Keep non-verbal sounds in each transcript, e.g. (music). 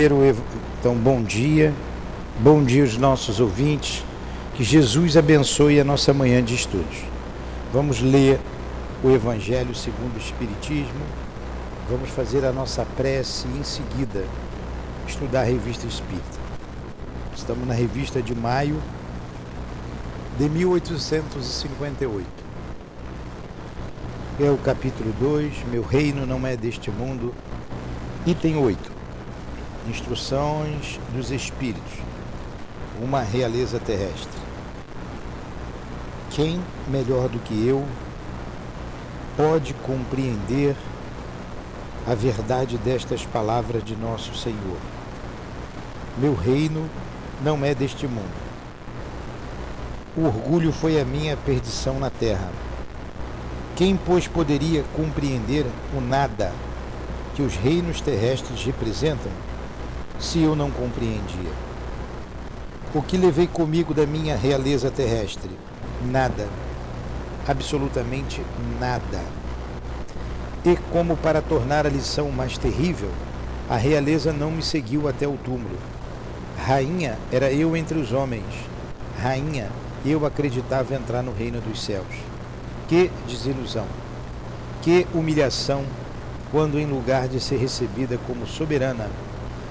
Então, bom dia, bom dia aos nossos ouvintes, que Jesus abençoe a nossa manhã de estudos. Vamos ler o Evangelho segundo o Espiritismo, vamos fazer a nossa prece e em seguida estudar a revista Espírita. Estamos na revista de maio de 1858. É o capítulo 2, Meu reino não é deste mundo, item 8. Instruções dos Espíritos. Uma realeza terrestre. Quem melhor do que eu pode compreender a verdade destas palavras de nosso Senhor? Meu reino não é deste mundo. O orgulho foi a minha perdição na terra. Quem, pois, poderia compreender o nada que os reinos terrestres representam? Se eu não compreendia? O que levei comigo da minha realeza terrestre? Nada. Absolutamente nada. E como para tornar a lição mais terrível, a realeza não me seguiu até o túmulo. Rainha era eu entre os homens. Rainha, eu acreditava entrar no reino dos céus. Que desilusão! Que humilhação quando, em lugar de ser recebida como soberana,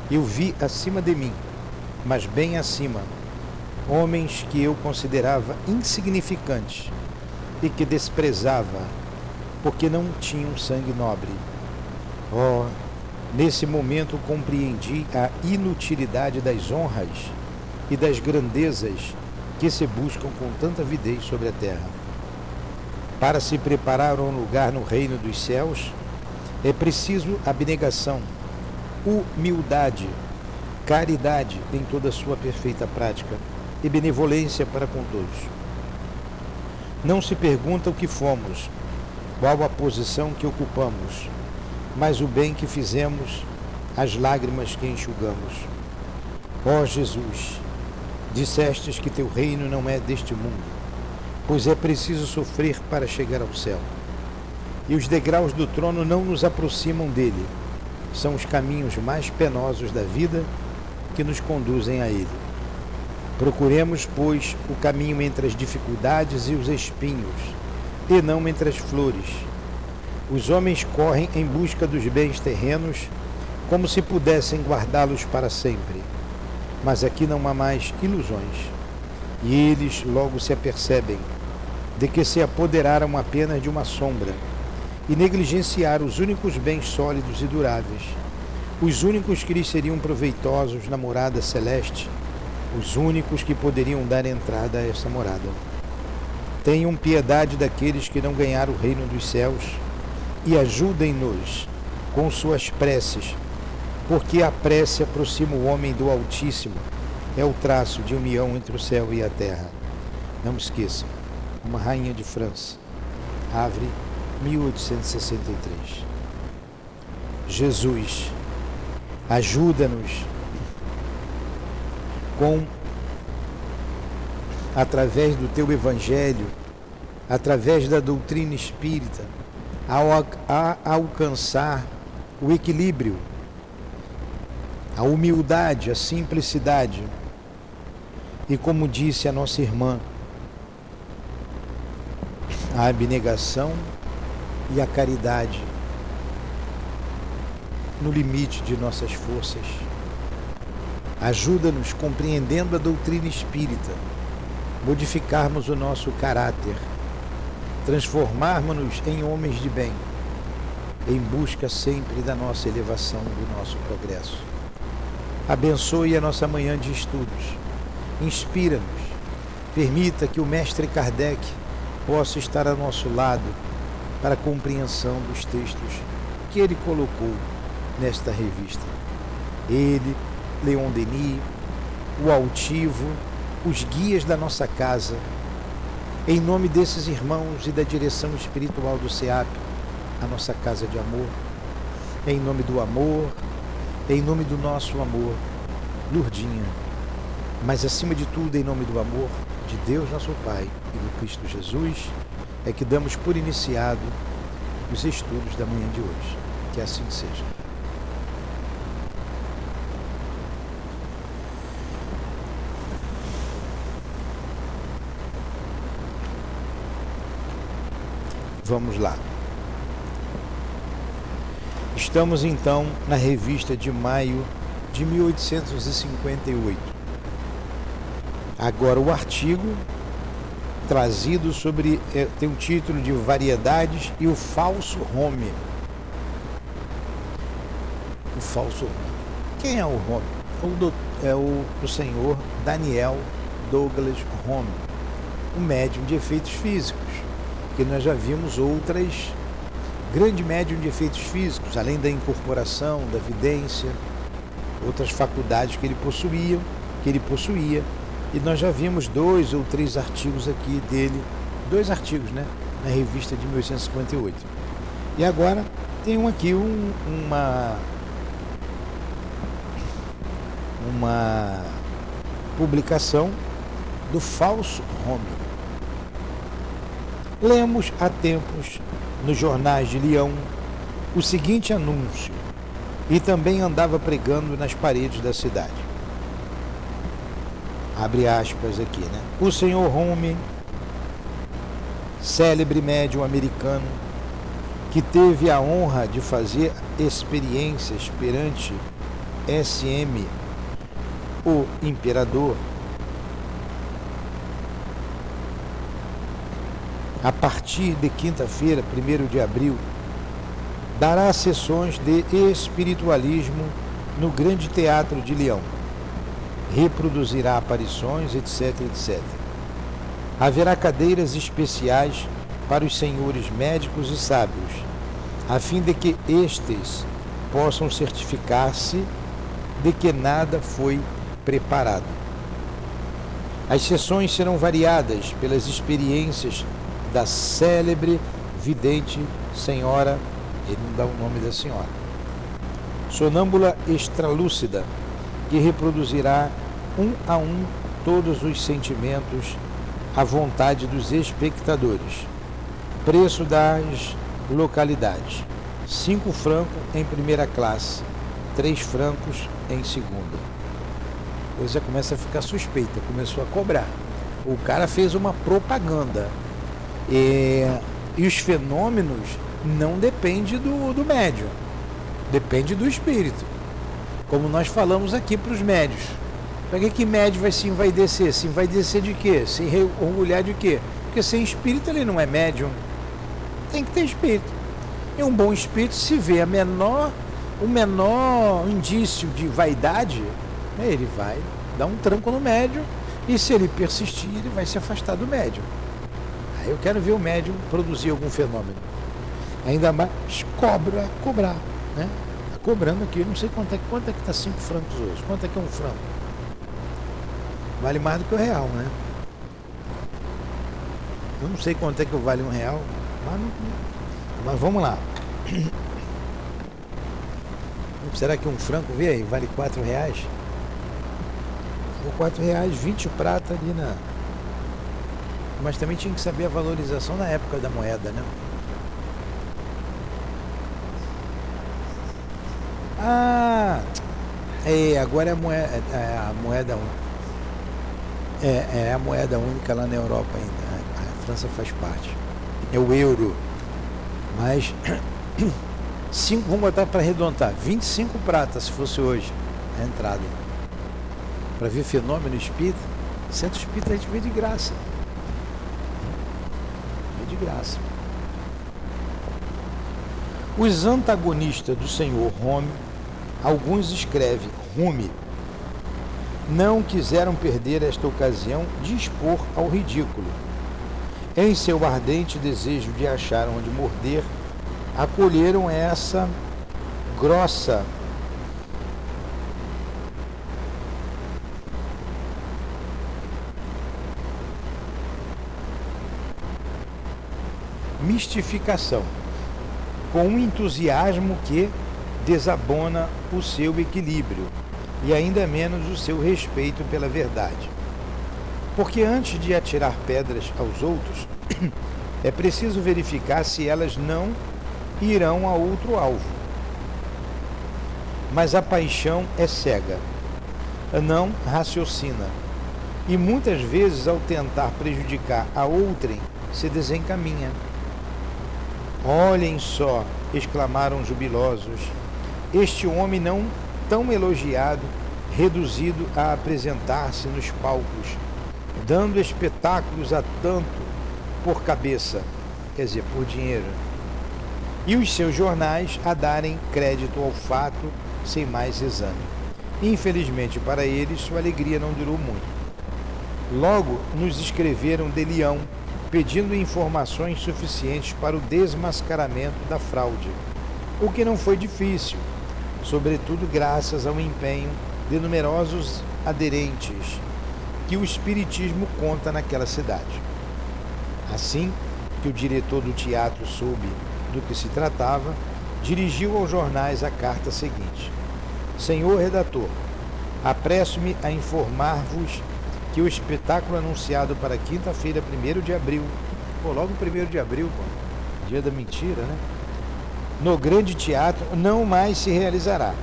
eu vi acima de mim, mas bem acima, homens que eu considerava insignificantes e que desprezava, porque não tinham sangue nobre. Oh, nesse momento compreendi a inutilidade das honras e das grandezas que se buscam com tanta avidez sobre a terra. Para se preparar um lugar no reino dos céus, é preciso abnegação humildade, caridade em toda a sua perfeita prática e benevolência para com todos. Não se pergunta o que fomos, qual a posição que ocupamos, mas o bem que fizemos, as lágrimas que enxugamos. Ó Jesus, dissestes que teu reino não é deste mundo, pois é preciso sofrer para chegar ao céu. E os degraus do trono não nos aproximam dele são os caminhos mais penosos da vida que nos conduzem a Ele. Procuremos, pois, o caminho entre as dificuldades e os espinhos, e não entre as flores. Os homens correm em busca dos bens terrenos como se pudessem guardá-los para sempre. Mas aqui não há mais ilusões. E eles logo se apercebem de que se apoderaram apenas de uma sombra e negligenciar os únicos bens sólidos e duráveis, os únicos que lhes seriam proveitosos na morada celeste, os únicos que poderiam dar entrada a essa morada. Tenham piedade daqueles que não ganharam o reino dos céus e ajudem-nos com suas preces, porque a prece aproxima o homem do Altíssimo, é o traço de união entre o céu e a terra. Não esqueçam, uma rainha de França. Havre 1863. Jesus, ajuda-nos com através do teu evangelho, através da doutrina espírita, a, alcançar o equilíbrio, a humildade, a simplicidade. E como disse a nossa irmã, a abnegação e a caridade no limite de nossas forças. Ajuda-nos, compreendendo a doutrina espírita, modificarmos o nosso caráter, transformarmos-nos em homens de bem, em busca sempre da nossa elevação, do nosso progresso. Abençoe a nossa manhã de estudos, inspira-nos, permita que o Mestre Kardec possa estar ao nosso lado para a compreensão dos textos que ele colocou nesta revista. Ele, Leon Denis, o Altivo, os guias da nossa casa, em nome desses irmãos e da direção espiritual do SEAP, a nossa casa de amor, em nome do amor, em nome do nosso amor, Lurdinha, mas acima de tudo, em nome do amor de Deus, nosso Pai, e do Cristo Jesus, é que damos por iniciado os estudos da manhã de hoje. Que assim seja. Vamos lá. Estamos então na revista de maio de 1858. Agora o artigo trazido sobre é, tem o título de Variedades e o falso Home. O falso Home. Quem é o Home? O do, é o, o senhor Daniel Douglas Home, o médium de efeitos físicos, que nós já vimos outras grande médium de efeitos físicos, além da incorporação, da vidência, outras faculdades que ele possuía, que ele possuía. E nós já vimos dois ou três artigos aqui dele, dois artigos, né, na revista de 1858. E agora tem um aqui um, uma uma publicação do falso Rômulo. Lemos há tempos nos jornais de Leão o seguinte anúncio e também andava pregando nas paredes da cidade. Abre aspas aqui, né? O senhor Home, célebre médium americano, que teve a honra de fazer experiências perante SM, o imperador, a partir de quinta-feira, 1 de abril, dará sessões de espiritualismo no Grande Teatro de Leão. Reproduzirá aparições, etc, etc. Haverá cadeiras especiais para os senhores médicos e sábios, a fim de que estes possam certificar-se de que nada foi preparado. As sessões serão variadas pelas experiências da célebre vidente senhora, ele não dá o nome da senhora, sonâmbula extralúcida, que reproduzirá um a um todos os sentimentos à vontade dos espectadores. Preço das localidades: 5 francos em primeira classe, 3 francos em segunda. Coisa começa a ficar suspeita, começou a cobrar. O cara fez uma propaganda e, e os fenômenos não dependem do, do médium, depende do espírito. Como nós falamos aqui para os médios. Para que, que médio vai se envaidecer? Se envaidecer de quê? Se orgulhar de quê? Porque sem espírito ele não é médium. Tem que ter espírito. E um bom espírito se vê a menor, o menor indício de vaidade, né, ele vai dar um tranco no médium e se ele persistir, ele vai se afastar do médium. Eu quero ver o médium produzir algum fenômeno. Ainda mais cobra, cobrar, né? Cobrando aqui, não sei quanto é, quanto é que está 5 francos hoje. Quanto é que é um franco? Vale mais do que o real, né? Eu não sei quanto é que vale um real, mas, mas vamos lá. (coughs) Será que um franco, vê aí, vale 4 reais? Por 4 reais, 20 prata ali na, mas também tinha que saber a valorização na época da moeda, né? Ah, é, agora é a moeda, é a moeda única. É, é a moeda única lá na Europa ainda. A França faz parte. É o euro. Mas (clears throat) cinco, vamos botar para arredondar, 25 pratas se fosse hoje a entrada. Para ver fenômeno espírita, centro espírita a gente vê de graça graça. Os antagonistas do senhor Rome, alguns escrevem Rume, não quiseram perder esta ocasião de expor ao ridículo. Em seu ardente desejo de achar onde morder, acolheram essa grossa mistificação, com um entusiasmo que desabona o seu equilíbrio e ainda menos o seu respeito pela verdade. Porque antes de atirar pedras aos outros, (clears throat) é preciso verificar se elas não irão a outro alvo. Mas a paixão é cega, não raciocina, e muitas vezes, ao tentar prejudicar a outrem, se desencaminha Olhem só, exclamaram jubilosos, este homem não tão elogiado, reduzido a apresentar-se nos palcos, dando espetáculos a tanto por cabeça, quer dizer, por dinheiro, e os seus jornais a darem crédito ao fato sem mais exame. Infelizmente para eles, sua alegria não durou muito. Logo nos escreveram de Leão, pedindo informações suficientes para o desmascaramento da fraude, o que não foi difícil, sobretudo graças ao empenho de numerosos aderentes que o Espiritismo conta naquela cidade. Assim que o diretor do teatro soube do que se tratava, dirigiu aos jornais a carta seguinte: Senhor redator, apresso-me a informar-vos que o espetáculo anunciado para quinta-feira, 1 de abril, pô, logo 1 de abril, pô, dia da mentira, né? No grande teatro não mais se realizará.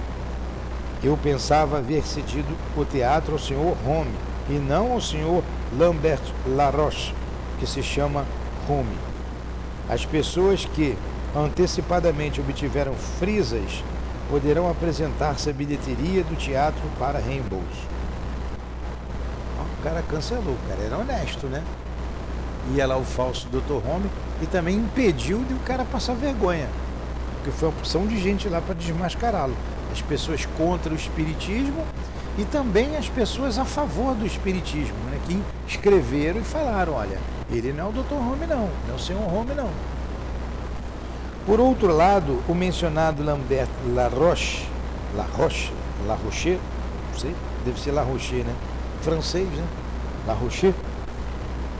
Eu pensava haver cedido o teatro ao senhor Rome e não ao senhor Lambert Laroche, que se chama Rome. As pessoas que antecipadamente obtiveram frisas poderão apresentar-se à bilheteria do teatro para reembolso cara cancelou, o cara era honesto, né? Ia lá o falso Dr. Home e também impediu de o cara passar vergonha. Porque foi uma opção de gente lá para desmascará-lo. As pessoas contra o espiritismo e também as pessoas a favor do espiritismo, né? Que escreveram e falaram, olha, ele não é o Dr. Home não, não é o senhor Home não. Por outro lado, o mencionado Lambert Laroche, Laroche, Laroche, não sei, deve ser Laroche, né? francês, né? La Roche,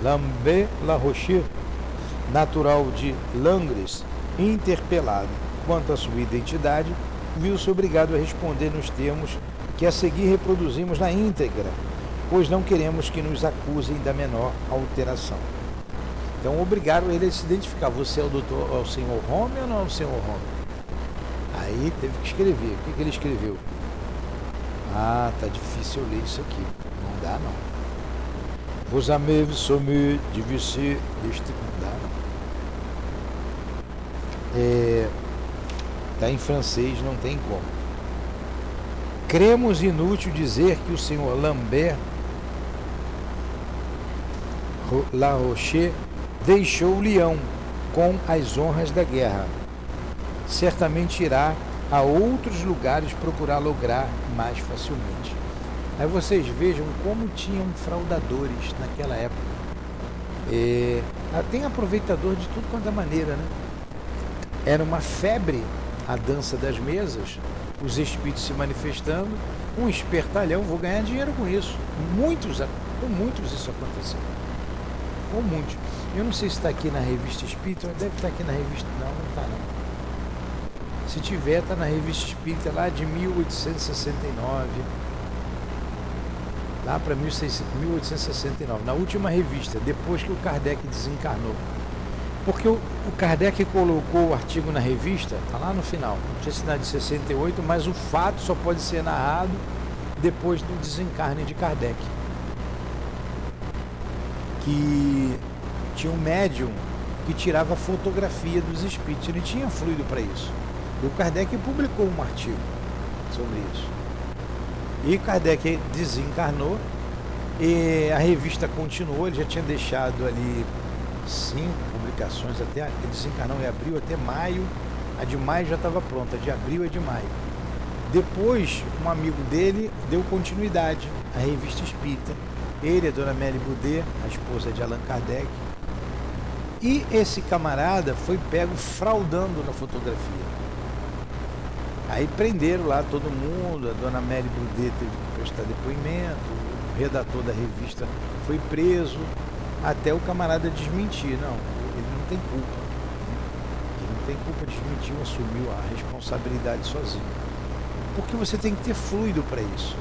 Lambert La Roche, natural de Langres, interpelado quanto à sua identidade, viu-se obrigado a responder nos termos que a seguir reproduzimos na íntegra, pois não queremos que nos acusem da menor alteração. Então obrigaram ele a se identificar. Você é o doutor, é o senhor Home ou não é o senhor Home? Aí teve que escrever. O que, que ele escreveu? Ah, tá difícil ler isso aqui dá não. Vos amez sommes divisés deste não dá não. É, tá em francês, não tem como. Cremos inútil dizer que o senhor Lambert La Roche deixou Leão com as honras da guerra. Certamente irá a outros lugares procurar lograr mais facilmente. Aí vocês vejam como tinham fraudadores naquela época. É, tem aproveitador de tudo quanto é maneira, né? Era uma febre a dança das mesas, os espíritos se manifestando, um espertalhão, vou ganhar dinheiro com isso. Muitos, com muitos isso aconteceu. Com muitos. Eu não sei se está aqui na revista Espírita, deve estar tá aqui na revista. Não, não está não. Se tiver, está na revista Espírita lá de 1869 lá para 1869, na última revista, depois que o Kardec desencarnou. Porque o, o Kardec colocou o artigo na revista, está lá no final, assinado de 68, mas o fato só pode ser narrado depois do desencarne de Kardec. Que tinha um médium que tirava fotografia dos espíritos, ele tinha fluido para isso. E o Kardec publicou um artigo sobre isso. E Kardec desencarnou e a revista continuou, ele já tinha deixado ali cinco até ele desencarnou em abril até maio, a de maio já estava pronta, de abril a de maio. Depois, um amigo dele deu continuidade à revista Espírita. Ele, a dona Mary Boudet, a esposa de Allan Kardec. E esse camarada foi pego fraudando na fotografia. Aí prenderam lá todo mundo, a dona Mary Brudet teve que prestar depoimento, o redator da revista foi preso, até o camarada desmentir. Não tem culpa. Ele não tem culpa, desmentiu, assumiu a responsabilidade sozinho. Porque você tem que ter fluido para isso.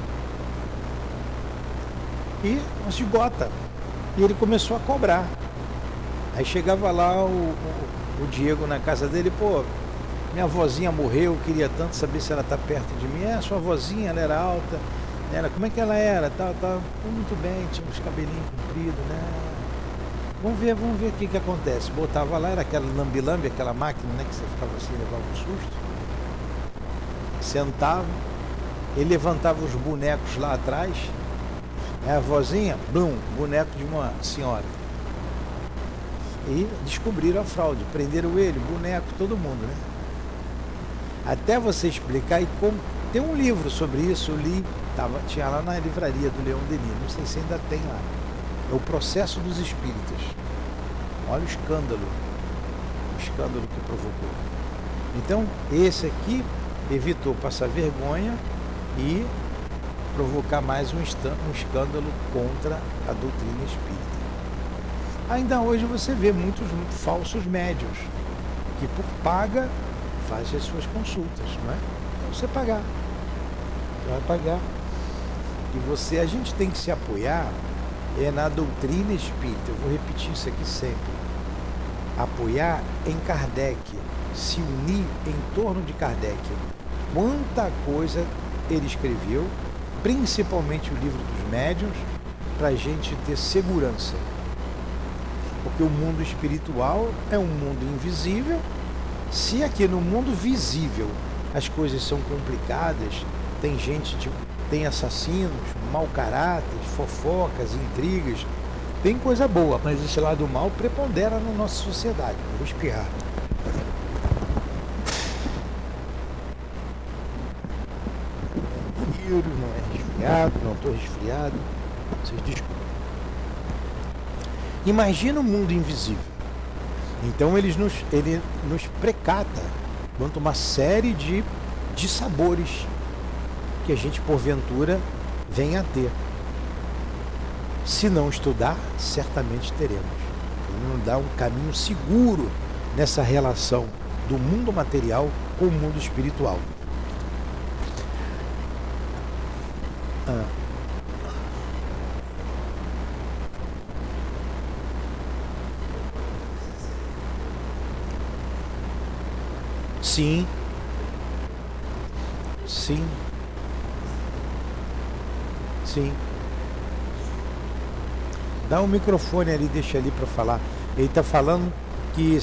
E não se gota. E ele começou a cobrar. Aí chegava lá o, o, o Diego na casa dele, pô, minha vozinha morreu, queria tanto saber se ela está perto de mim. É, sua vozinha, ela era alta. Ela, como é que ela era? Tá muito bem, tinha uns cabelinhos compridos, né? Vamos ver, vamos ver o que, que acontece. Botava lá, era aquela lambi-lambi, aquela máquina, né? Que você ficava assim, levava um susto. Sentava, ele levantava os bonecos lá atrás. É a vozinha, blum, boneco de uma senhora. E descobriram a fraude, prenderam ele, boneco, todo mundo, né? Até você explicar e como. Tem um livro sobre isso, eu li, tava, tinha lá na livraria do Leão Denis, não sei se ainda tem lá. É o processo dos espíritas. Olha o escândalo. O escândalo que provocou. Então, esse aqui evitou passar vergonha e provocar mais um, escândalo contra a doutrina espírita. Ainda hoje você vê muitos muito falsos médios que por paga fazem as suas consultas, não é? Então você pagar. Você vai pagar. E você, a gente tem que se apoiar é na doutrina espírita. Eu vou repetir isso aqui sempre. Apoiar em Kardec, se unir em torno de Kardec. Quanta coisa ele escreveu, principalmente o livro dos médiuns, para a gente ter segurança. Porque o mundo espiritual é um mundo invisível. Se aqui no mundo visível as coisas são complicadas, tem gente tipo tem assassinos, mau caráter, fofocas, intrigas. Tem coisa boa, mas esse lado mal prepondera na nossa sociedade. Vou espirrar. Vírus, não é resfriado, não estou resfriado. Vocês desculpem. Imagina o um mundo invisível. Então eles nos, ele nos precata quanto uma série de, de sabores que a gente, porventura, venha a ter. Se não estudar, certamente teremos. Nos dá um caminho seguro nessa relação do mundo material com o mundo espiritual. Ah. Sim. Sim. Sim. Dá um microfone ali, deixa ali para falar. Ele está falando que,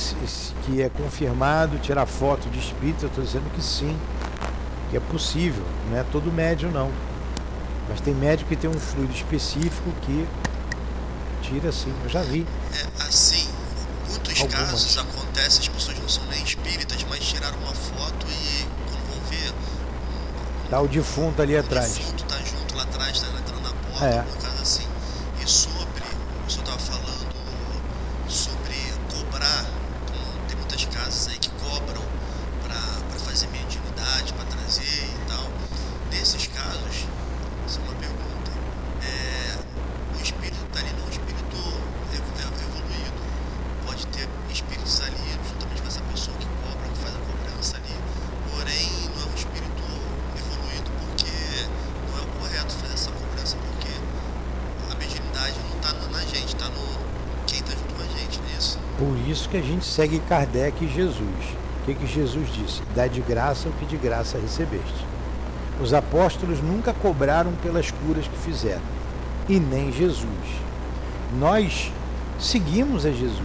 que é confirmado tirar foto de espírito. Eu estou dizendo que sim, que é possível. Não é todo médio não. Mas tem médico que tem um fluido específico que tira sim. Eu já vi. É assim, muitos Algumas. casos acontecem, as pessoas não são nem espíritas, mas tiraram uma foto e quando vão ver. Tá o defunto ali atrás. Defunto é. assim. E sobre, o senhor estava falando sobre cobrar, tem muitas casas aí que cobram para fazer mediunidade, para trazer e tal. Nesses casos, isso é uma pergunta. É, o espírito está ali, não, o espírito evoluído. Pode ter espíritos ali, juntamente com essa pessoa que cobra, que faz a cobrança ali. Porém, não é um espírito evoluído porque não é o correto fazer essa cobrança porque a mediunidade não está na gente, está no quem está junto com a gente nisso. Por isso que a gente segue Kardec e Jesus. O que, que Jesus disse? Dá de graça o que de graça recebeste. Os apóstolos nunca cobraram pelas curas que fizeram, e nem Jesus. Nós seguimos a Jesus.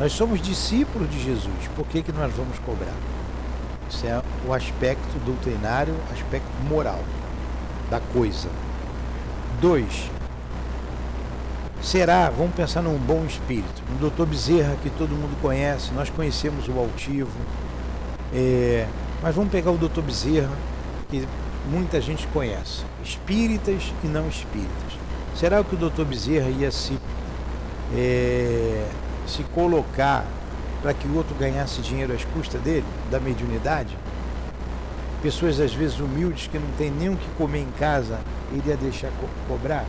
Nós somos discípulos de Jesus. Por que, que nós vamos cobrar? Isso é o aspecto doutrinário, aspecto moral da coisa. Dois, será, vamos pensar num bom espírito, no doutor Bezerra, que todo mundo conhece, nós conhecemos o altivo, é, mas vamos pegar o doutor Bezerra, que muita gente conhece, espíritas e não espíritas. Será que o doutor Bezerra ia se, é, se colocar para que o outro ganhasse dinheiro às custas dele, da mediunidade? Pessoas às vezes humildes que não tem nem o que comer em casa, iria deixar co cobrar?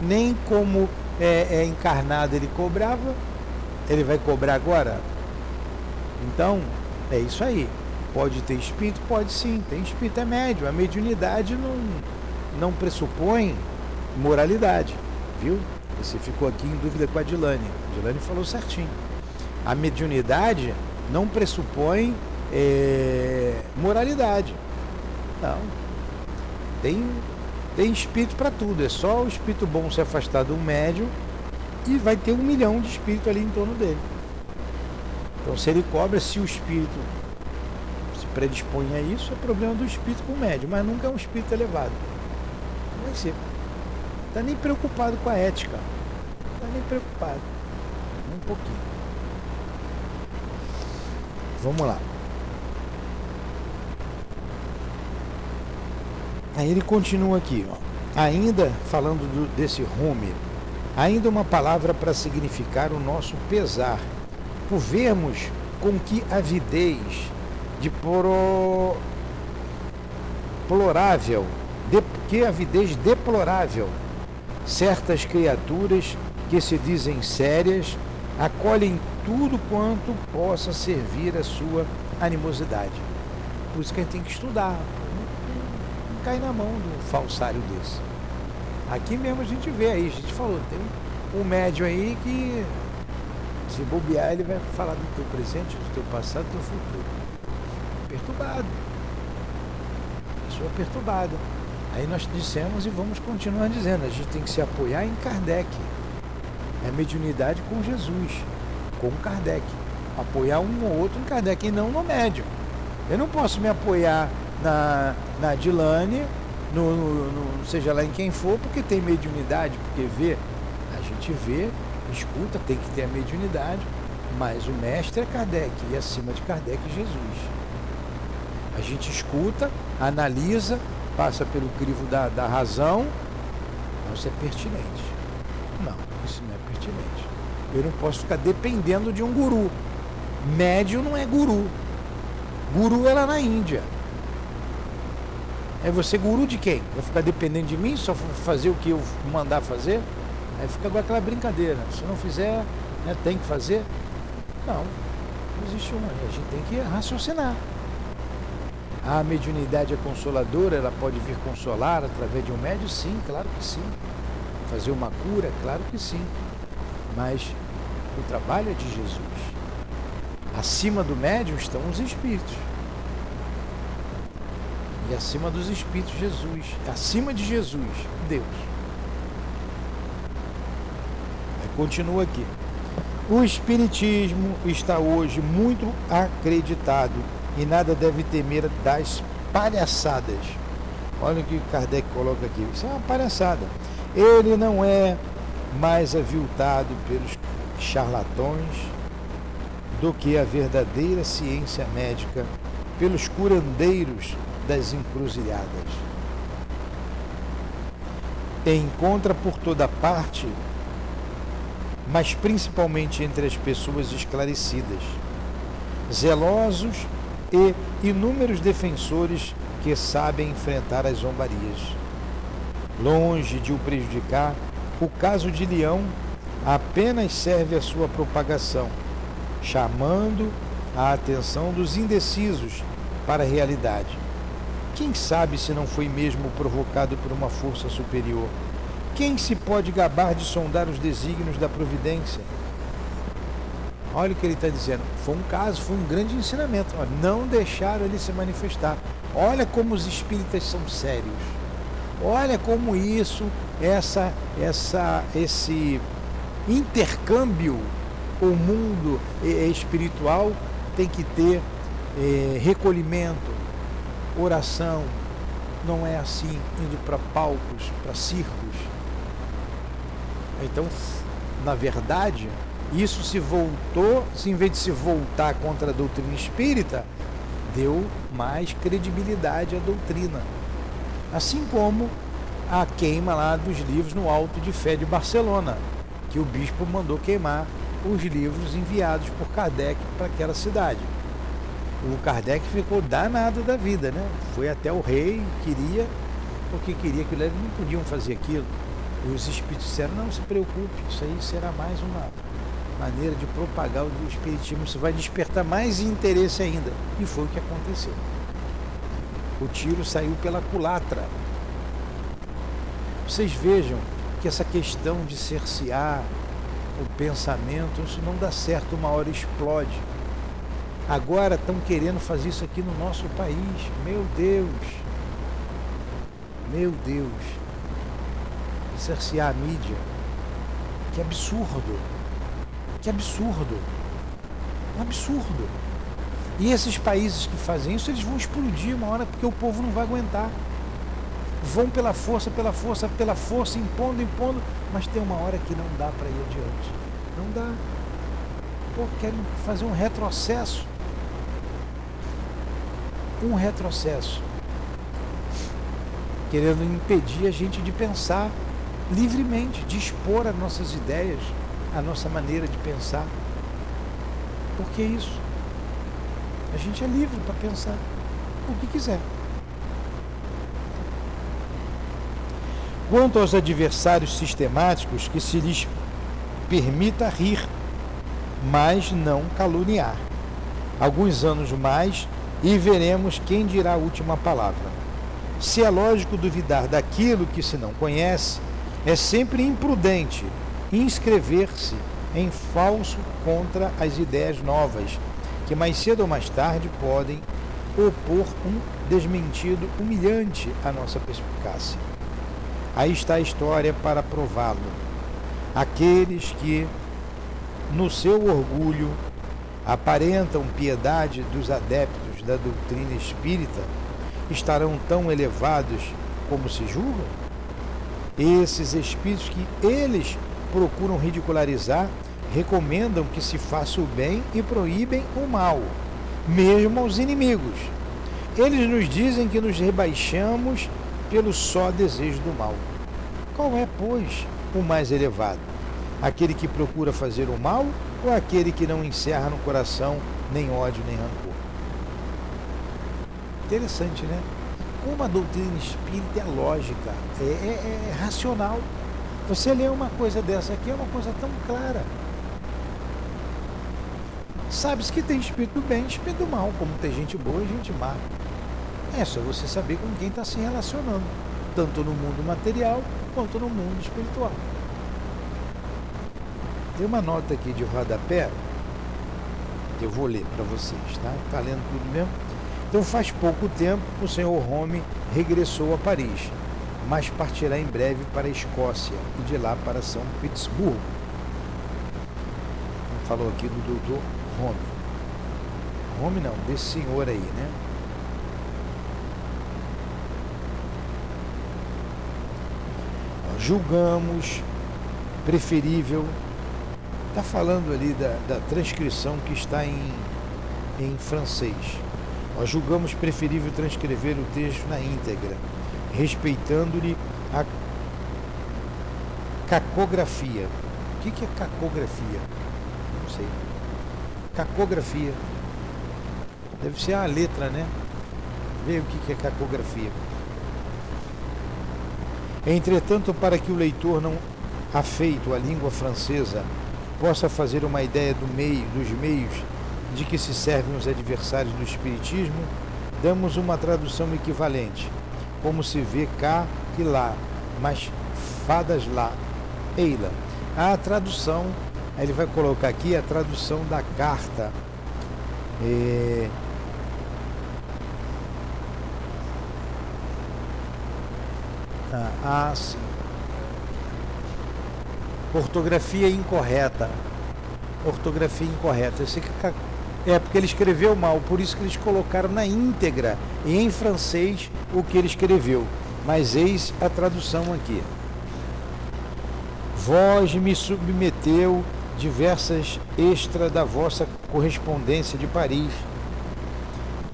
Nem como é, é encarnado ele cobrava, ele vai cobrar agora? Então, é isso aí. Pode ter espírito? Pode sim, tem espírito, é médio. A mediunidade não, não pressupõe moralidade, viu? Você ficou aqui em dúvida com a Dilane. A Dilane falou certinho. A mediunidade não pressupõe é, moralidade. Não. Tem, Tem espírito para tudo, é só o espírito bom se afastar do médium e vai ter um milhão de espíritos ali em torno dele. Então, se ele cobra, se o espírito se predispõe a isso, é problema do espírito com o médium, mas nunca é um espírito elevado. Não vai ser. Está nem preocupado com a ética. Está nem preocupado. Um pouquinho. Vamos lá. Aí ele continua aqui, ó. ainda falando do, desse rume, ainda uma palavra para significar o nosso pesar, por vermos com que avidez de pro, deplorável, de, que avidez deplorável, certas criaturas que se dizem sérias acolhem tudo quanto possa servir a sua animosidade. Por isso que a gente tem que estudar, cair na mão do falsário desse. Aqui mesmo a gente vê aí, a gente falou, tem um médium aí que se bobear ele vai falar do teu presente, do teu passado, do teu futuro. Perturbado. Pessoa perturbada. Aí nós dissemos e vamos continuar dizendo, a gente tem que se apoiar em Kardec. É mediunidade com Jesus, com Kardec. Apoiar um ou outro em Kardec e não no médium. Eu não posso me apoiar na, na Dilane, no, no, no, seja lá em quem for, porque tem mediunidade, porque vê, a gente vê, escuta, tem que ter a mediunidade, mas o mestre é Kardec e acima de Kardec é Jesus. A gente escuta, analisa, passa pelo crivo da, da razão, isso é pertinente. Não, isso não é pertinente. Eu não posso ficar dependendo de um guru. Médio não é guru. Guru é lá na Índia. É você guru de quem? Vai ficar dependendo de mim, só fazer o que eu mandar fazer? Aí fica com aquela brincadeira. Se não fizer, né, tem que fazer. Não, não existe uma. A gente tem que raciocinar. A mediunidade é consoladora, ela pode vir consolar através de um médio? Sim, claro que sim. Fazer uma cura? Claro que sim. Mas o trabalho é de Jesus. Acima do médium estão os espíritos. E acima dos espíritos, Jesus. Acima de Jesus, Deus. Aí continua aqui. O Espiritismo está hoje muito acreditado e nada deve temer das palhaçadas. Olha o que Kardec coloca aqui. Isso é uma palhaçada. Ele não é mais aviltado pelos charlatões do que a verdadeira ciência médica, pelos curandeiros das encruzilhadas. Encontra por toda parte, mas principalmente entre as pessoas esclarecidas, zelosos e inúmeros defensores que sabem enfrentar as zombarias. Longe de o prejudicar, o caso de Leão apenas serve à sua propagação, chamando a atenção dos indecisos para a realidade quem sabe se não foi mesmo provocado por uma força superior? Quem se pode gabar de sondar os desígnios da providência? Olha o que ele está dizendo. Foi um caso, foi um grande ensinamento. Não deixaram ele se manifestar. Olha como os espíritas são sérios. Olha como isso, essa, essa, esse intercâmbio, o mundo espiritual tem que ter eh, recolhimento, oração não é assim, indo para palcos, para circos. Então, na verdade, isso se voltou, se em vez de se voltar contra a doutrina espírita, deu mais credibilidade à doutrina. Assim como a queima lá dos livros no Alto de Fé de Barcelona, que o bispo mandou queimar os livros enviados por Kardec para aquela cidade o Kardec ficou danado da vida, né? Foi até o rei, queria, porque queria que eles não podiam fazer aquilo. E os espíritos disseram, não se preocupe, isso aí será mais uma maneira de propagar o espiritismo, isso vai despertar mais interesse ainda. E foi o que aconteceu. O tiro saiu pela culatra. Vocês vejam que essa questão de cercear o pensamento, isso não dá certo, uma hora explode. Agora estão querendo fazer isso aqui no nosso país. Meu Deus. Meu Deus. cercear a mídia. Que absurdo. Que absurdo. Um absurdo. E esses países que fazem isso, eles vão explodir uma hora porque o povo não vai aguentar. Vão pela força, pela força, pela força, impondo, impondo, mas tem uma hora que não dá para ir adiante. Não dá. Pô, querem fazer um retrocesso. Um retrocesso. Querendo impedir a gente de pensar livremente, de expor as nossas ideias, a nossa maneira de pensar. Por que isso? A gente é livre para pensar o que quiser. Quanto aos adversários sistemáticos, que se lhes permita rir, mas não caluniar. Alguns anos mais e veremos quem dirá a última palavra. Se é lógico duvidar daquilo que se não conhece, é sempre imprudente inscrever-se em falso contra as ideias novas, que mais cedo ou mais tarde podem opor um desmentido humilhante à nossa perspicácia. Aí está a história para prová-lo. Aqueles que, no seu orgulho, aparentam piedade dos adeptos da doutrina espírita, estarão tão elevados como se julgam? Esses espíritos que eles procuram ridicularizar, recomendam que se faça o bem e proíbem o mal, mesmo aos inimigos. Eles nos dizem que nos rebaixamos pelo só desejo do mal. Qual é, pois, o mais elevado? Aquele que procura fazer o mal ou aquele que não encerra no coração nem ódio nem rancor? Interessante, né? Como a doutrina espírita é lógica, é, é, é racional. Você lê uma coisa dessa aqui, é uma coisa tão clara. Sabe-se que tem espírito bem e espírito mal, como tem gente boa e gente má. É só você saber com quem está se relacionando, tanto no mundo material quanto no mundo espiritual. Tem uma nota aqui de rodapé, eu vou ler para vocês, tá? Está lendo tudo mesmo? Então, faz pouco tempo, o senhor Home regressou a Paris mas partirá em breve para a Escócia e de lá para São Petersburgo. Falou aqui do doutor Home. Home não, desse senhor aí, né? Julgamos preferível. Está falando ali da, da, transcrição que está em, em francês. Nós julgamos preferível transcrever o texto na íntegra respeitando-lhe a cacografia. O que, é cacografia? Não sei. Cacografia. Deve ser a letra, né? Vê o que é cacografia. Entretanto, para que o leitor não afeito à língua francesa possa fazer uma ideia do meio, dos meios de que se servem os adversários do Espiritismo, damos uma tradução equivalente como se vê cá e lá, mas fadas lá, eila. A tradução, ele vai colocar aqui a tradução da carta. É... Ah, ah, sim. Ortografia incorreta. Ortografia incorreta. Esse é porque ele escreveu mal, por isso que eles colocaram na íntegra em francês o que ele escreveu. Mas eis a tradução aqui. Vós me submeteu diversas extra da vossa correspondência de Paris,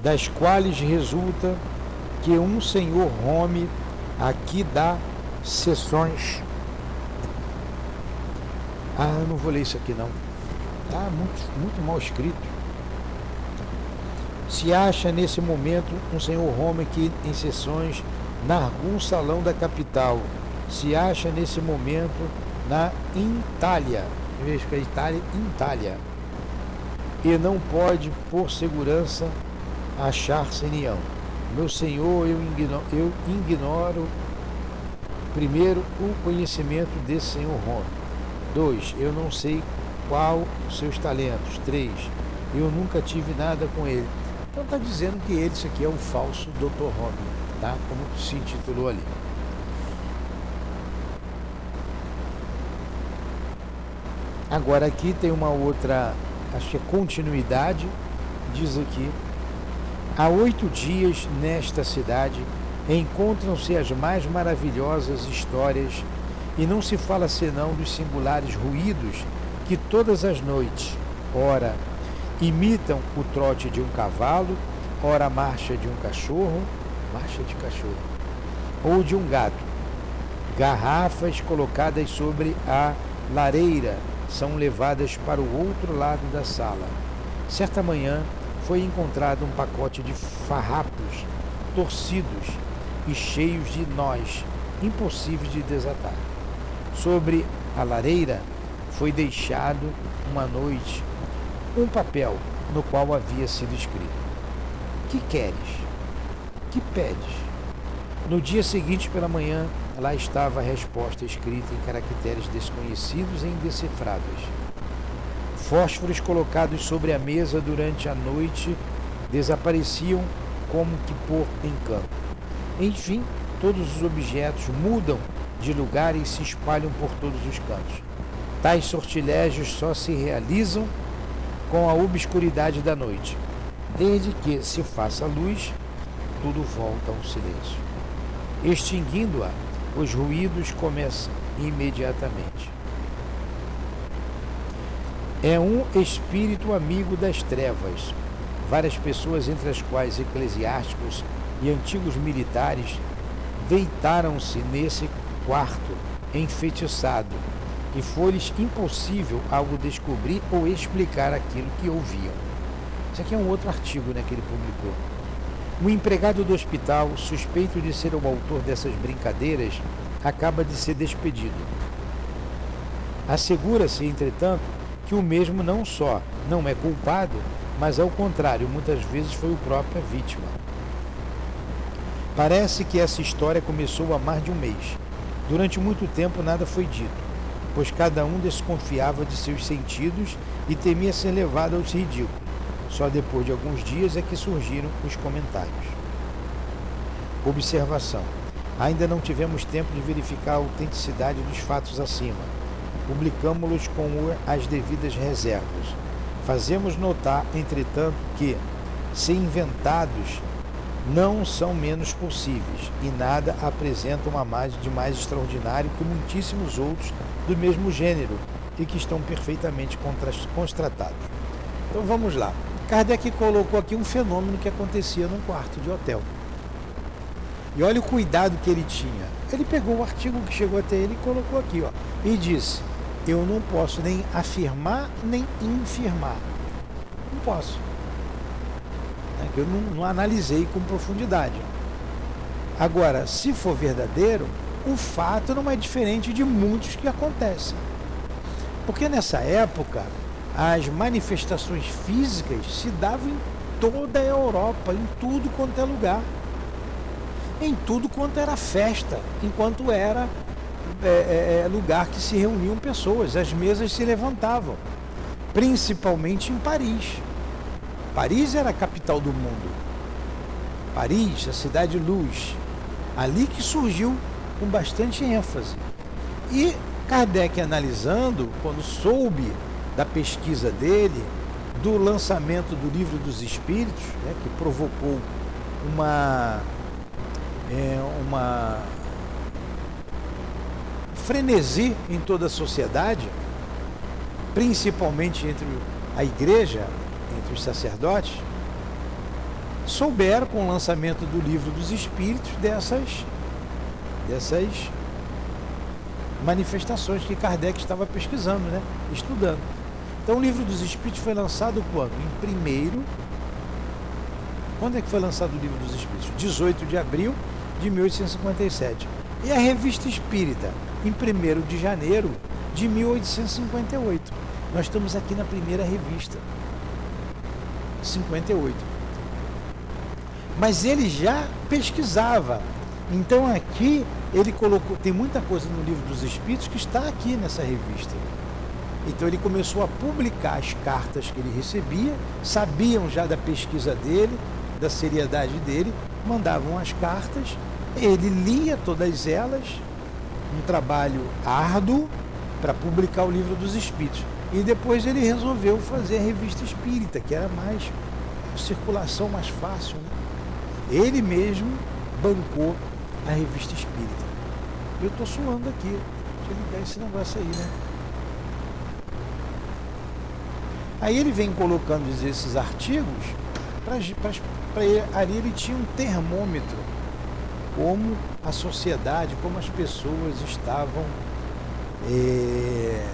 das quais resulta que um senhor Rome aqui dá sessões. Ah, eu não vou ler isso aqui não. Tá muito, muito mal escrito. Se acha nesse momento um senhor que em sessões na algum salão da capital. Se acha nesse momento na Itália, em vez de Itália, Itália. E não pode, por segurança, achar-se união. Meu senhor, eu ignoro, eu ignoro primeiro o conhecimento desse senhor Roma. Dois, eu não sei qual os seus talentos. Três, eu nunca tive nada com ele. Então está dizendo que ele, isso aqui é o falso Dr. Robin, tá? como se intitulou ali. Agora aqui tem uma outra, acho que é continuidade, diz aqui. Há oito dias nesta cidade encontram-se as mais maravilhosas histórias e não se fala senão dos singulares ruídos que todas as noites, ora imitam o trote de um cavalo, ora a marcha de um cachorro, marcha de cachorro, ou de um gato. Garrafas colocadas sobre a lareira são levadas para o outro lado da sala. Certa manhã foi encontrado um pacote de farrapos torcidos e cheios de nós, impossíveis de desatar. Sobre a lareira foi deixado uma noite um papel no qual havia sido escrito: Que queres? Que pedes? No dia seguinte pela manhã, lá estava a resposta escrita em caracteres desconhecidos e indecifráveis. Fósforos colocados sobre a mesa durante a noite desapareciam como que por encanto. Enfim, todos os objetos mudam de lugar e se espalham por todos os cantos. Tais sortilégios só se realizam com a obscuridade da noite. Desde que se faça luz, tudo volta ao silêncio. Extinguindo-a, os ruídos começam imediatamente. É um espírito amigo das trevas. Várias pessoas, entre as quais eclesiásticos e antigos militares, deitaram-se nesse quarto enfeitiçado e foi-lhes impossível algo descobrir ou explicar aquilo que ouviam. Isso aqui é um outro artigo né, que ele publicou. O empregado do hospital, suspeito de ser o autor dessas brincadeiras, acaba de ser despedido. Assegura-se, entretanto, que o mesmo não só não é culpado, mas ao contrário, muitas vezes foi o próprio vítima. Parece que essa história começou há mais de um mês. Durante muito tempo nada foi dito pois cada um desconfiava de seus sentidos e temia ser levado aos ridículos. Só depois de alguns dias é que surgiram os comentários. Observação: Ainda não tivemos tempo de verificar a autenticidade dos fatos acima. Publicamos-los com as devidas reservas. Fazemos notar, entretanto, que, se inventados, não são menos possíveis e nada apresentam a mais de mais extraordinário que muitíssimos outros do mesmo gênero e que estão perfeitamente constatados. Então vamos lá. Kardec colocou aqui um fenômeno que acontecia num quarto de hotel. E olha o cuidado que ele tinha. Ele pegou o artigo que chegou até ele e colocou aqui, ó, e disse: Eu não posso nem afirmar nem infirmar. Não posso né, que eu não, não analisei com profundidade. Agora, se for verdadeiro, o fato não é diferente de muitos que acontecem. Porque nessa época, as manifestações físicas se davam em toda a Europa, em tudo quanto é lugar. Em tudo quanto era festa, enquanto era é, é, é lugar que se reuniam pessoas, as mesas se levantavam, principalmente em Paris. Paris era a capital do mundo. Paris, a cidade luz. Ali que surgiu com bastante ênfase. E Kardec analisando, quando soube da pesquisa dele, do lançamento do livro dos Espíritos, né, que provocou uma, é, uma frenesi em toda a sociedade, principalmente entre a igreja, entre os sacerdotes, souberam com o lançamento do livro dos Espíritos dessas, dessas manifestações que Kardec estava pesquisando, né? estudando. Então o livro dos Espíritos foi lançado quando? Em primeiro. Quando é que foi lançado o livro dos Espíritos? 18 de abril de 1857. E a revista Espírita, em 1 de janeiro de 1858. Nós estamos aqui na primeira revista. 58. Mas ele já pesquisava. Então aqui ele colocou, tem muita coisa no livro dos Espíritos que está aqui nessa revista. Então ele começou a publicar as cartas que ele recebia, sabiam já da pesquisa dele, da seriedade dele, mandavam as cartas, ele lia todas elas, um trabalho árduo para publicar o livro dos Espíritos. E depois ele resolveu fazer a revista espírita, que era mais circulação mais fácil. Ele mesmo bancou a revista espírita. Eu estou suando aqui. Deixa eu ligar esse negócio aí, né? Aí ele vem colocando esses artigos para ali ele tinha um termômetro como a sociedade, como as pessoas estavam é,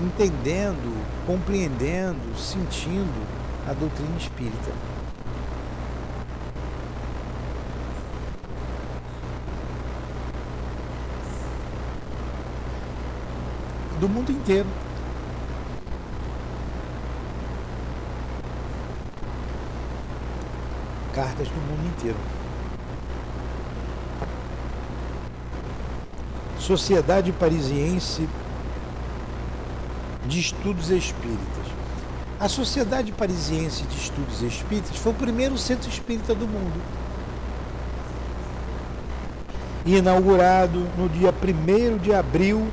entendendo, compreendendo, sentindo a doutrina espírita. Do mundo inteiro. Cartas do mundo inteiro. Sociedade Parisiense de Estudos Espíritas. A Sociedade Parisiense de Estudos Espíritas foi o primeiro centro espírita do mundo. Inaugurado no dia 1 de abril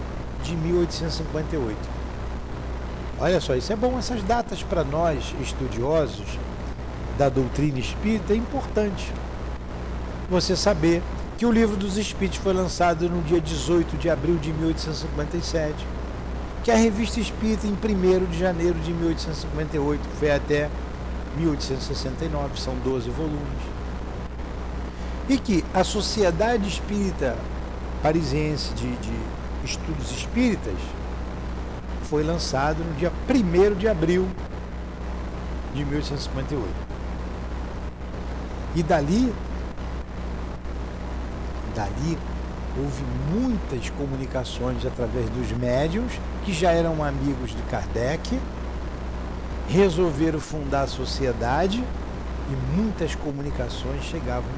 de 1858. Olha só, isso é bom, essas datas para nós estudiosos da doutrina espírita é importante. Você saber que o Livro dos Espíritos foi lançado no dia 18 de abril de 1857 que a revista espírita em 1 de janeiro de 1858 foi até 1869, são 12 volumes. E que a Sociedade Espírita Parisiense de, de Estudos Espíritas foi lançado no dia 1 de abril de 1858. E dali, dali houve muitas comunicações através dos médios que já eram amigos de Kardec, resolveram fundar a sociedade e muitas comunicações chegavam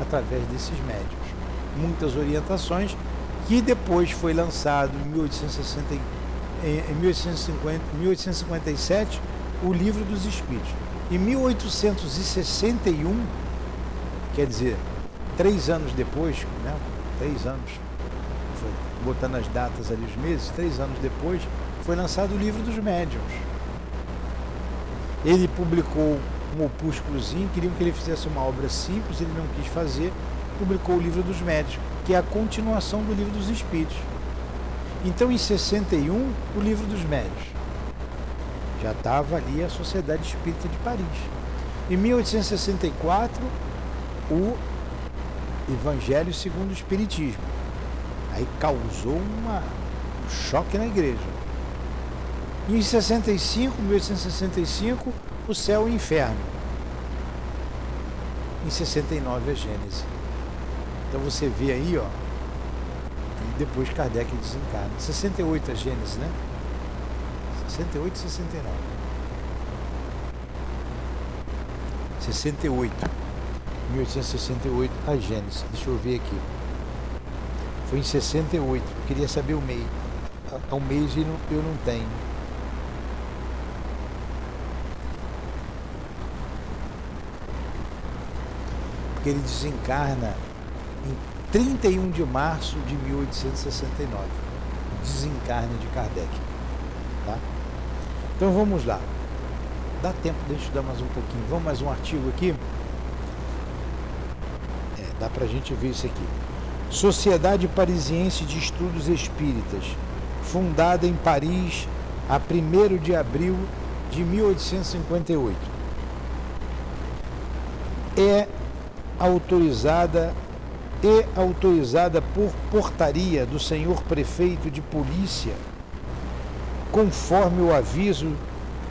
através desses médios. Muitas orientações que depois foi lançado em, 1860, em 1850, 1857 o Livro dos Espíritos. Em 1861, quer dizer, três anos depois, né, três anos, botando as datas ali, os meses, três anos depois, foi lançado o livro dos médiums. Ele publicou um opúsculozinho, queriam que ele fizesse uma obra simples, ele não quis fazer, publicou o livro dos médios, que é a continuação do livro dos espíritos. Então, em 61, o livro dos médios. Já estava ali a Sociedade Espírita de Paris. Em 1864, o Evangelho segundo o Espiritismo. Aí causou uma, um choque na igreja. E em 65, 1865, o céu e o inferno. Em 69 a Gênese. Então você vê aí, ó. E depois Kardec desencarna. 68 a Gênese, né? 68 e 69. 68. 1868, a Gênesis. Deixa eu ver aqui. Foi em 68. Eu queria saber o mês. O mês eu não tenho. Porque ele desencarna em 31 de março de 1869. Desencarne de Kardec. Tá? Então vamos lá. Dá tempo de estudar mais um pouquinho. Vamos mais um artigo aqui. Dá para a gente ver isso aqui. Sociedade Parisiense de Estudos Espíritas, fundada em Paris a 1 de abril de 1858. É autorizada e autorizada por portaria do senhor prefeito de polícia, conforme o aviso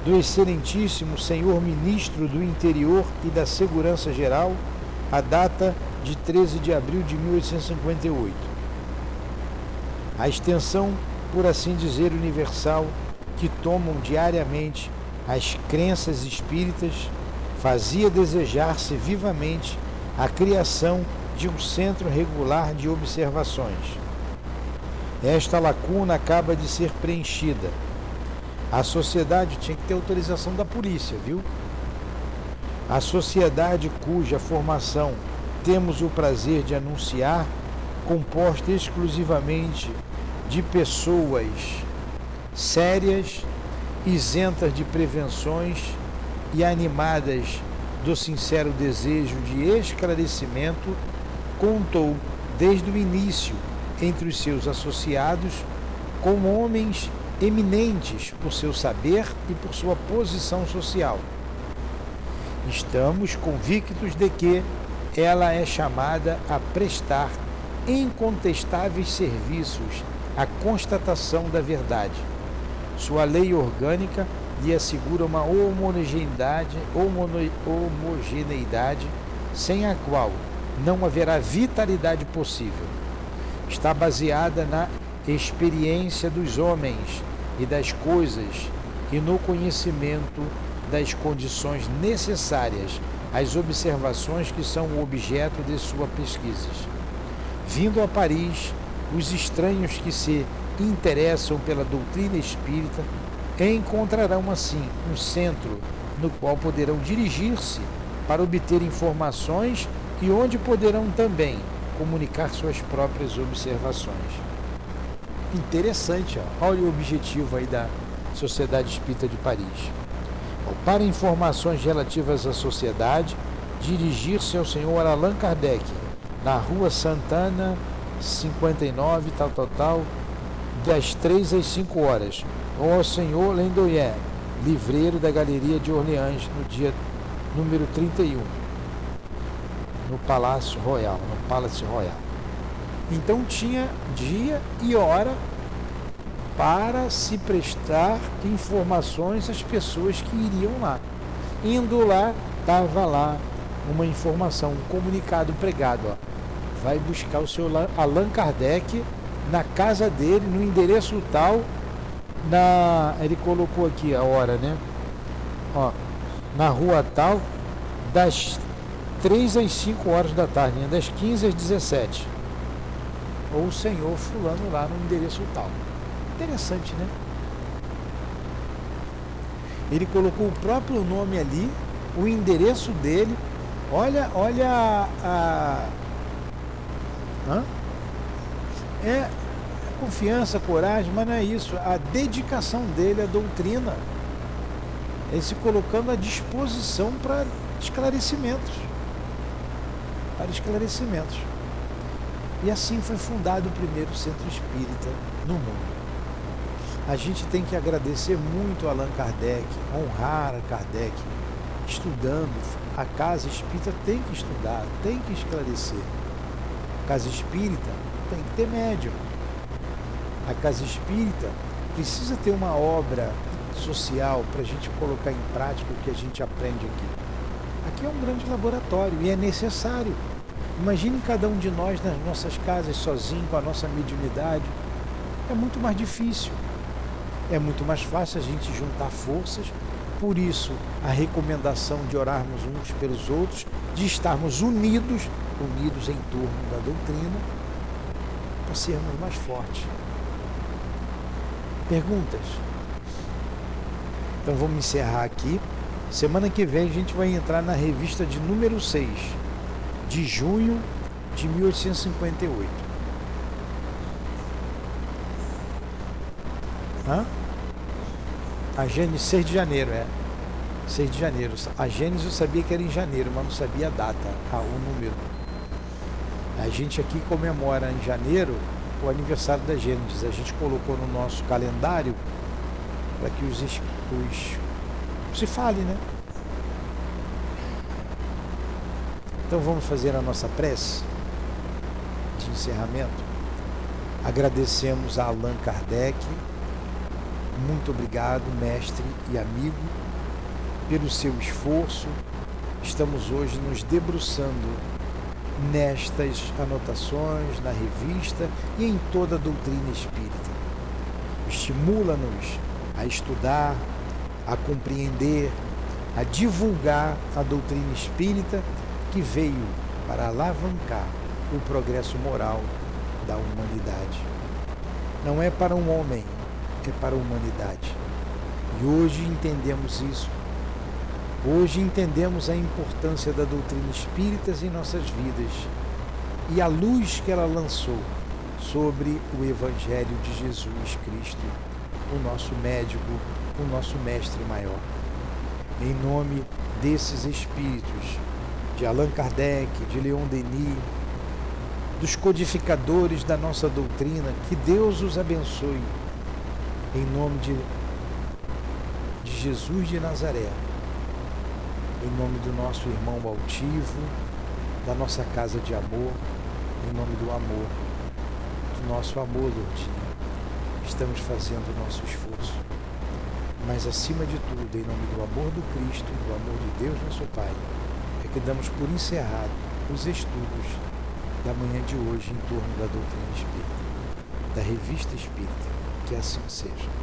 do excelentíssimo senhor ministro do Interior e da Segurança Geral, a data de 13 de abril de 1858. A extensão, por assim dizer, universal que tomam diariamente as crenças espíritas fazia desejar-se vivamente a criação de um centro regular de observações. Esta lacuna acaba de ser preenchida. A sociedade tinha que ter autorização da polícia, viu? A sociedade cuja formação temos o prazer de anunciar, composta exclusivamente de pessoas sérias, isentas de prevenções e animadas do sincero desejo de esclarecimento, contou desde o início entre os seus associados como homens eminentes por seu saber e por sua posição social. Estamos convictos de que ela é chamada a prestar incontestáveis serviços à constatação da verdade. Sua lei orgânica lhe assegura uma homogeneidade, homogeneidade sem a qual não haverá vitalidade possível. Está baseada na experiência dos homens e das coisas e no conhecimento das condições necessárias às observações que são o objeto de sua pesquisa. Vindo a Paris, os estranhos que se interessam pela doutrina espírita encontrarão assim um centro no qual poderão dirigir-se para obter informações e onde poderão também comunicar suas próprias observações. Interessante, ó. olha o objetivo aí da Sociedade Espírita de Paris. Para informações relativas à sociedade, dirigir-se ao senhor Allan Kardec, na rua Santana, 59, tal, tal, tal, das 3 às 5 horas, ou ao senhor Lendoyer, livreiro da Galeria de Orleans, no dia número 31, no Palácio Royal, no Palace Royal. Então tinha dia e hora para se prestar informações às pessoas que iriam lá. Indo lá, estava lá uma informação, um comunicado pregado. Ó. Vai buscar o seu Allan Kardec na casa dele, no endereço tal, na. Ele colocou aqui a hora, né? Ó, na rua tal, das 3 às 5 horas da tarde, né? das 15 às 17. Ou o senhor fulano lá no endereço tal. Interessante, né? Ele colocou o próprio nome ali, o endereço dele. Olha, olha a. a hã? É confiança, coragem, mas não é isso. A dedicação dele à doutrina. Ele se colocando à disposição para esclarecimentos. Para esclarecimentos. E assim foi fundado o primeiro centro espírita no mundo. A gente tem que agradecer muito a Allan Kardec, honrar a Kardec, estudando. A casa espírita tem que estudar, tem que esclarecer. A casa espírita tem que ter médium a casa espírita precisa ter uma obra social para a gente colocar em prática o que a gente aprende aqui. Aqui é um grande laboratório e é necessário. Imagine cada um de nós nas nossas casas sozinho, com a nossa mediunidade. É muito mais difícil. É muito mais fácil a gente juntar forças. Por isso, a recomendação de orarmos uns pelos outros, de estarmos unidos, unidos em torno da doutrina, para sermos mais fortes. Perguntas? Então vamos encerrar aqui. Semana que vem a gente vai entrar na revista de número 6, de junho de 1858. Hã? A Gênesis 6 de janeiro, é. 6 de janeiro. A Gênesis eu sabia que era em janeiro, mas não sabia a data, o número. A gente aqui comemora em janeiro o aniversário da Gênesis. A gente colocou no nosso calendário para que os, os se fale, né? Então vamos fazer a nossa prece de encerramento. Agradecemos a Allan Kardec. Muito obrigado, mestre e amigo, pelo seu esforço. Estamos hoje nos debruçando nestas anotações, na revista e em toda a doutrina espírita. Estimula-nos a estudar, a compreender, a divulgar a doutrina espírita que veio para alavancar o progresso moral da humanidade. Não é para um homem, é para a humanidade. E hoje entendemos isso Hoje entendemos a importância da doutrina espírita em nossas vidas e a luz que ela lançou sobre o Evangelho de Jesus Cristo, o nosso médico, o nosso mestre maior. Em nome desses espíritos, de Allan Kardec, de Leon Denis, dos codificadores da nossa doutrina, que Deus os abençoe. Em nome de, de Jesus de Nazaré, em nome do nosso irmão altivo, da nossa casa de amor, em nome do amor, do nosso amor, Lourdinha. Estamos fazendo o nosso esforço. Mas acima de tudo, em nome do amor do Cristo, do amor de Deus, nosso Pai, é que damos por encerrado os estudos da manhã de hoje em torno da doutrina espírita, da revista espírita. Que assim seja.